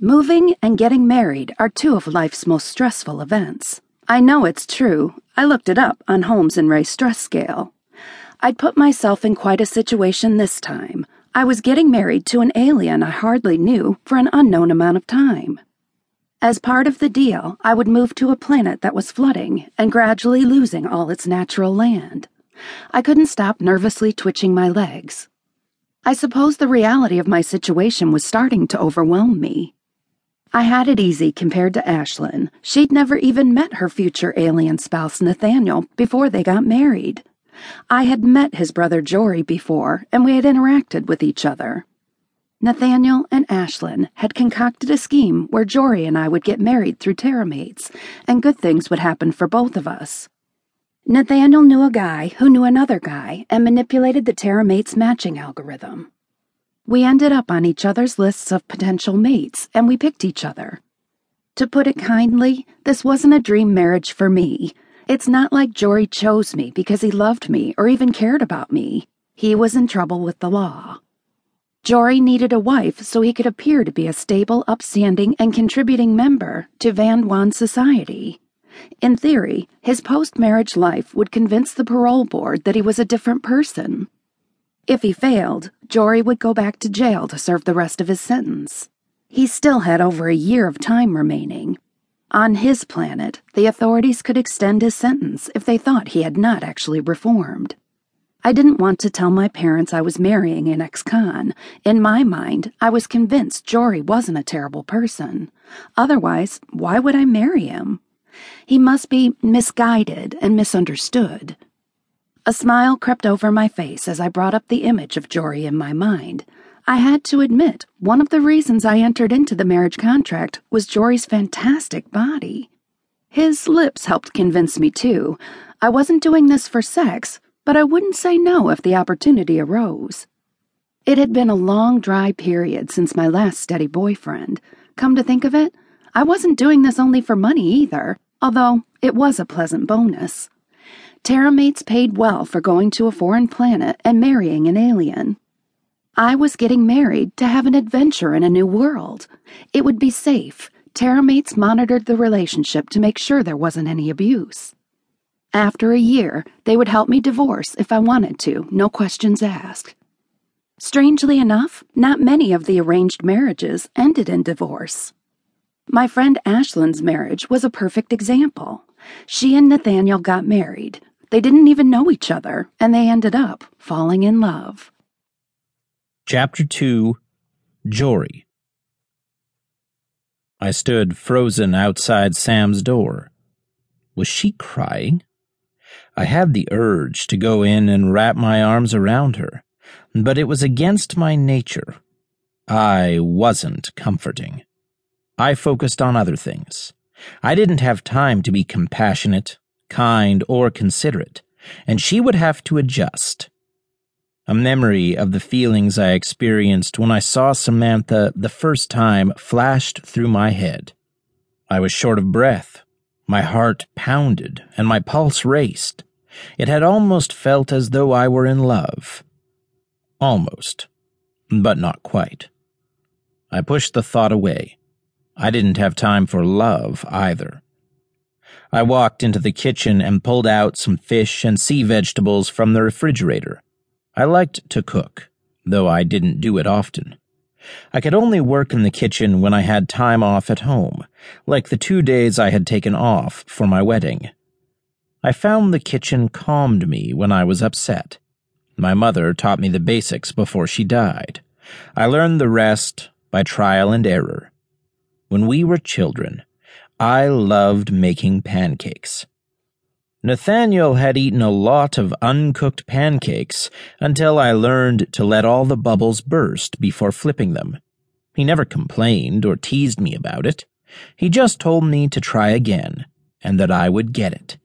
Moving and getting married are two of life's most stressful events. I know it's true. I looked it up on Holmes and Rahe stress scale. I'd put myself in quite a situation this time. I was getting married to an alien I hardly knew for an unknown amount of time. As part of the deal, I would move to a planet that was flooding and gradually losing all its natural land. I couldn't stop nervously twitching my legs. I suppose the reality of my situation was starting to overwhelm me. I had it easy compared to Ashlyn. She'd never even met her future alien spouse, Nathaniel, before they got married. I had met his brother Jori before, and we had interacted with each other. Nathaniel and Ashlyn had concocted a scheme where Jori and I would get married through Terramates, and good things would happen for both of us. Nathaniel knew a guy who knew another guy and manipulated the Terramates matching algorithm. We ended up on each other's lists of potential mates, and we picked each other. To put it kindly, this wasn't a dream marriage for me. It's not like Jori chose me because he loved me or even cared about me. He was in trouble with the law. Jori needed a wife so he could appear to be a stable, upstanding, and contributing member to Van Wan society. In theory, his post marriage life would convince the parole board that he was a different person. If he failed, Jori would go back to jail to serve the rest of his sentence. He still had over a year of time remaining. On his planet, the authorities could extend his sentence if they thought he had not actually reformed. I didn't want to tell my parents I was marrying an ex con. In my mind, I was convinced Jori wasn't a terrible person. Otherwise, why would I marry him? He must be misguided and misunderstood. A smile crept over my face as I brought up the image of Jori in my mind. I had to admit, one of the reasons I entered into the marriage contract was Jori's fantastic body. His lips helped convince me, too. I wasn't doing this for sex, but I wouldn't say no if the opportunity arose. It had been a long, dry period since my last steady boyfriend. Come to think of it, I wasn't doing this only for money either although it was a pleasant bonus. Terramates paid well for going to a foreign planet and marrying an alien. I was getting married to have an adventure in a new world. It would be safe. Terramates monitored the relationship to make sure there wasn't any abuse. After a year, they would help me divorce if I wanted to, no questions asked. Strangely enough, not many of the arranged marriages ended in divorce. My friend Ashlyn's marriage was a perfect example. She and Nathaniel got married. They didn't even know each other, and they ended up falling in love. Chapter 2 Jori I stood frozen outside Sam's door. Was she crying? I had the urge to go in and wrap my arms around her, but it was against my nature. I wasn't comforting. I focused on other things. I didn't have time to be compassionate, kind, or considerate, and she would have to adjust. A memory of the feelings I experienced when I saw Samantha the first time flashed through my head. I was short of breath. My heart pounded and my pulse raced. It had almost felt as though I were in love. Almost, but not quite. I pushed the thought away. I didn't have time for love either. I walked into the kitchen and pulled out some fish and sea vegetables from the refrigerator. I liked to cook, though I didn't do it often. I could only work in the kitchen when I had time off at home, like the two days I had taken off for my wedding. I found the kitchen calmed me when I was upset. My mother taught me the basics before she died. I learned the rest by trial and error. When we were children, I loved making pancakes. Nathaniel had eaten a lot of uncooked pancakes until I learned to let all the bubbles burst before flipping them. He never complained or teased me about it. He just told me to try again and that I would get it.